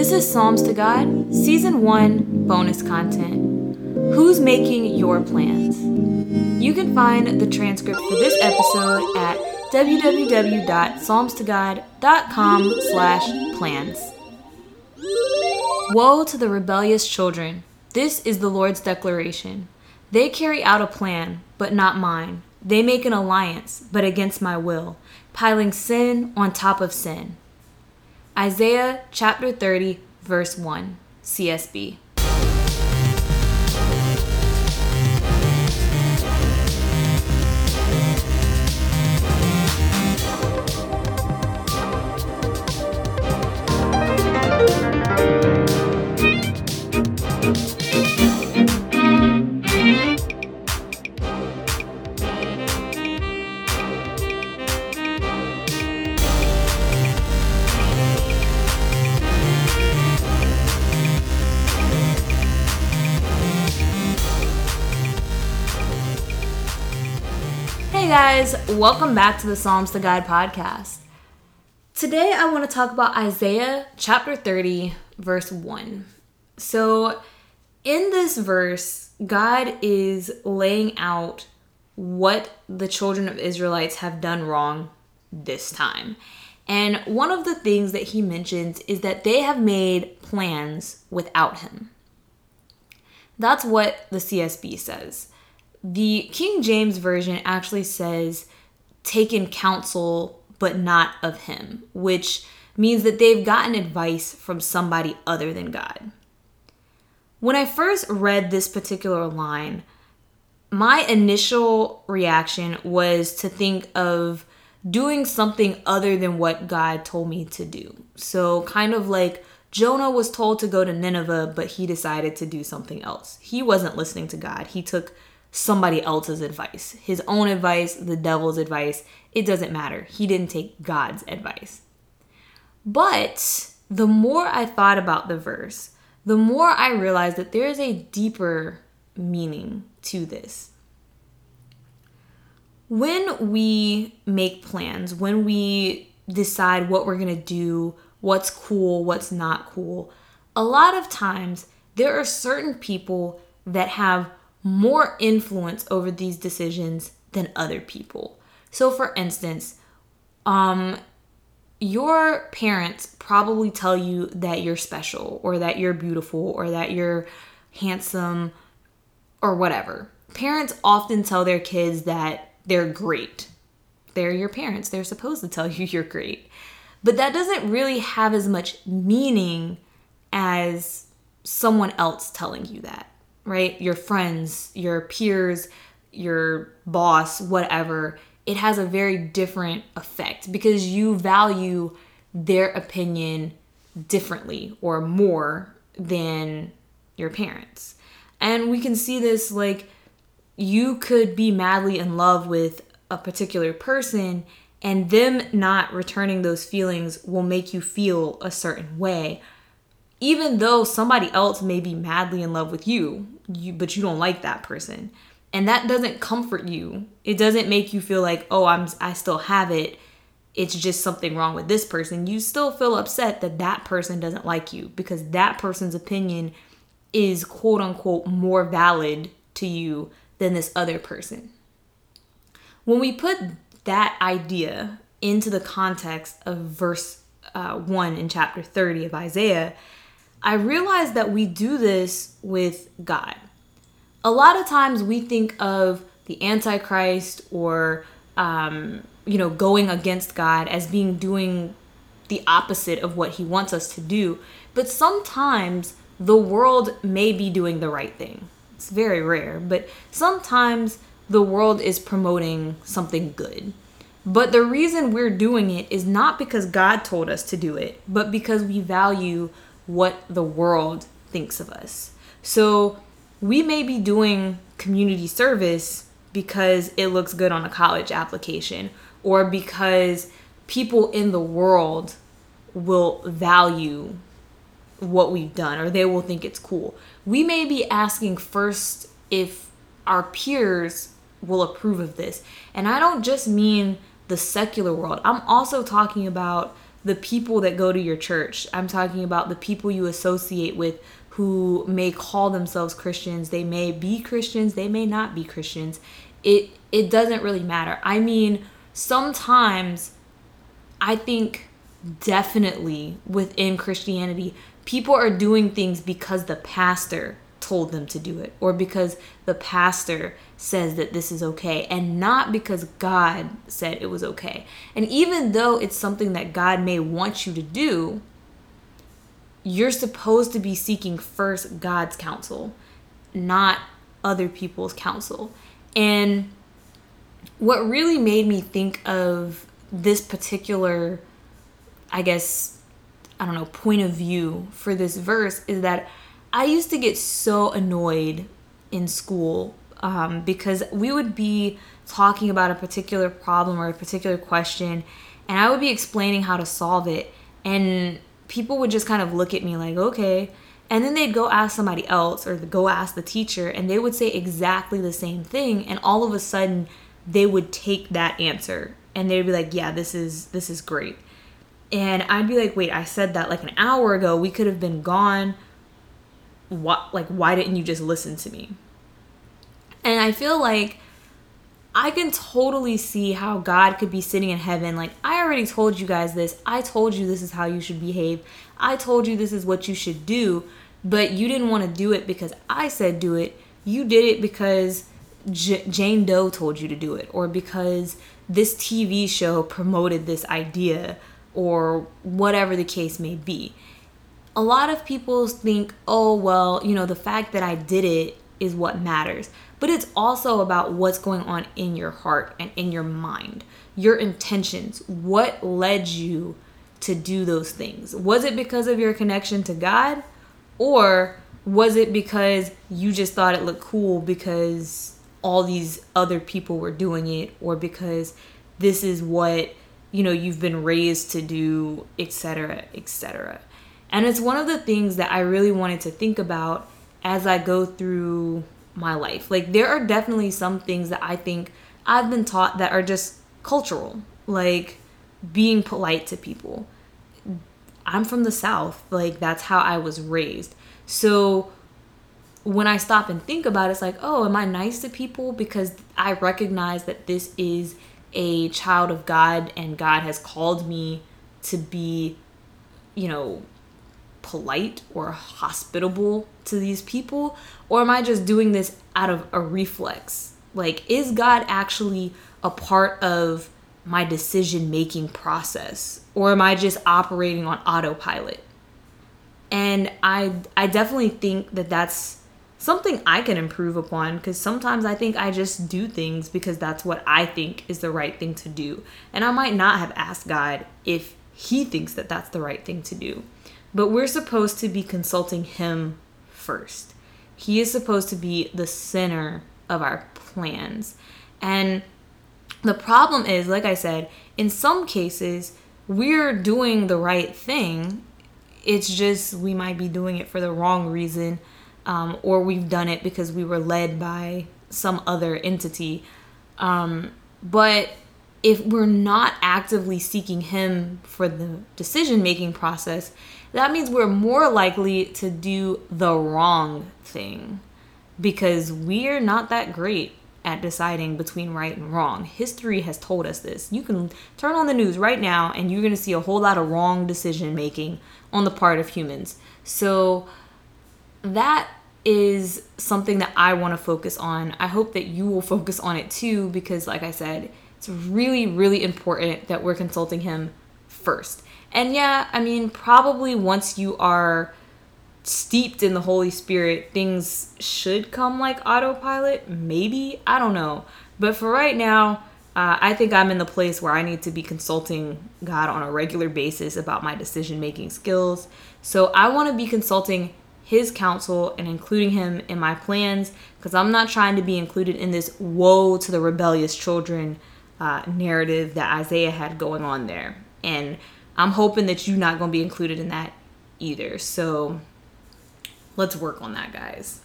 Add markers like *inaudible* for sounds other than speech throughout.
This is Psalms to God, Season 1 bonus content. Who's making your plans? You can find the transcript for this episode at www.psalmstogod.com slash plans. Woe to the rebellious children. This is the Lord's declaration. They carry out a plan, but not mine. They make an alliance, but against my will, piling sin on top of sin. Isaiah chapter 30, verse 1, CSB. Guys, welcome back to the Psalms to God podcast. Today I want to talk about Isaiah chapter 30, verse 1. So, in this verse, God is laying out what the children of Israelites have done wrong this time. And one of the things that he mentions is that they have made plans without him. That's what the CSB says. The King James Version actually says, taken counsel, but not of him, which means that they've gotten advice from somebody other than God. When I first read this particular line, my initial reaction was to think of doing something other than what God told me to do. So, kind of like Jonah was told to go to Nineveh, but he decided to do something else. He wasn't listening to God, he took somebody else's advice, his own advice, the devil's advice. It doesn't matter. He didn't take God's advice. But the more I thought about the verse, the more I realized that there is a deeper meaning to this. When we make plans, when we decide what we're going to do, what's cool, what's not cool, a lot of times there are certain people that have more influence over these decisions than other people. So for instance, um your parents probably tell you that you're special or that you're beautiful or that you're handsome or whatever. Parents often tell their kids that they're great. They're your parents. They're supposed to tell you you're great. But that doesn't really have as much meaning as someone else telling you that right? Your friends, your peers, your boss, whatever, it has a very different effect because you value their opinion differently or more than your parents. And we can see this like you could be madly in love with a particular person and them not returning those feelings will make you feel a certain way even though somebody else may be madly in love with you, you but you don't like that person. And that doesn't comfort you. It doesn't make you feel like, "Oh, I'm I still have it. It's just something wrong with this person." You still feel upset that that person doesn't like you because that person's opinion is quote unquote more valid to you than this other person. When we put that idea into the context of verse uh, 1 in chapter 30 of Isaiah, I realize that we do this with God. A lot of times we think of the Antichrist or, um, you know, going against God as being doing the opposite of what he wants us to do. But sometimes the world may be doing the right thing. It's very rare, but sometimes the world is promoting something good. But the reason we're doing it is not because God told us to do it, but because we value what the world thinks of us. So we may be doing community service because it looks good on a college application or because people in the world will value what we've done or they will think it's cool. We may be asking first if our peers will approve of this. And I don't just mean the secular world, I'm also talking about the people that go to your church. I'm talking about the people you associate with who may call themselves Christians. They may be Christians, they may not be Christians. It it doesn't really matter. I mean, sometimes I think definitely within Christianity, people are doing things because the pastor told them to do it or because the pastor says that this is okay and not because God said it was okay. And even though it's something that God may want you to do, you're supposed to be seeking first God's counsel, not other people's counsel. And what really made me think of this particular, I guess, I don't know, point of view for this verse is that I used to get so annoyed in school um, because we would be talking about a particular problem or a particular question, and I would be explaining how to solve it, and people would just kind of look at me like, okay. And then they'd go ask somebody else or go ask the teacher, and they would say exactly the same thing, and all of a sudden, they would take that answer and they'd be like, "Yeah, this is this is great." And I'd be like, "Wait, I said that like an hour ago. We could have been gone. What like why didn't you just listen to me?" And I feel like I can totally see how God could be sitting in heaven like, "I already told you guys this. I told you this is how you should behave. I told you this is what you should do, but you didn't want to do it because I said do it. You did it because J- Jane Doe told you to do it, or because this TV show promoted this idea, or whatever the case may be. A lot of people think, oh, well, you know, the fact that I did it is what matters. But it's also about what's going on in your heart and in your mind, your intentions. What led you to do those things? Was it because of your connection to God? Or was it because you just thought it looked cool because all these other people were doing it or because this is what you know you've been raised to do etc etc and it's one of the things that i really wanted to think about as i go through my life. Like there are definitely some things that i think i've been taught that are just cultural like being polite to people. I'm from the south. Like that's how i was raised. So when I stop and think about it, it's like, oh, am I nice to people? Because I recognize that this is a child of God and God has called me to be, you know, polite or hospitable to these people? Or am I just doing this out of a reflex? Like, is God actually a part of my decision making process? Or am I just operating on autopilot? And I I definitely think that that's something I can improve upon because sometimes I think I just do things because that's what I think is the right thing to do. And I might not have asked God if He thinks that that's the right thing to do. But we're supposed to be consulting Him first. He is supposed to be the center of our plans. And the problem is, like I said, in some cases, we're doing the right thing. It's just we might be doing it for the wrong reason um, or we've done it because we were led by some other entity. Um, but if we're not actively seeking Him for the decision making process, that means we're more likely to do the wrong thing because we're not that great at deciding between right and wrong. History has told us this. You can turn on the news right now and you're going to see a whole lot of wrong decision making on the part of humans. So, that is something that I want to focus on. I hope that you will *laughs* focus on it too because like I said, it's really really important that we're consulting him first. And yeah, I mean, probably once you are steeped in the Holy Spirit, things should come like autopilot, maybe, I don't know. But for right now, uh, I think I'm in the place where I need to be consulting God on a regular basis about my decision making skills. So I want to be consulting his counsel and including him in my plans because I'm not trying to be included in this woe to the rebellious children uh, narrative that Isaiah had going on there. And I'm hoping that you're not going to be included in that either. So let's work on that, guys.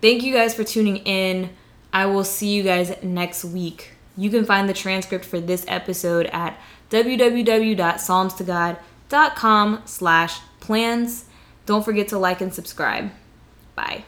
Thank you guys for tuning in. I will see you guys next week. You can find the transcript for this episode at www.psalmstogod.com slash plans. Don't forget to like and subscribe. Bye.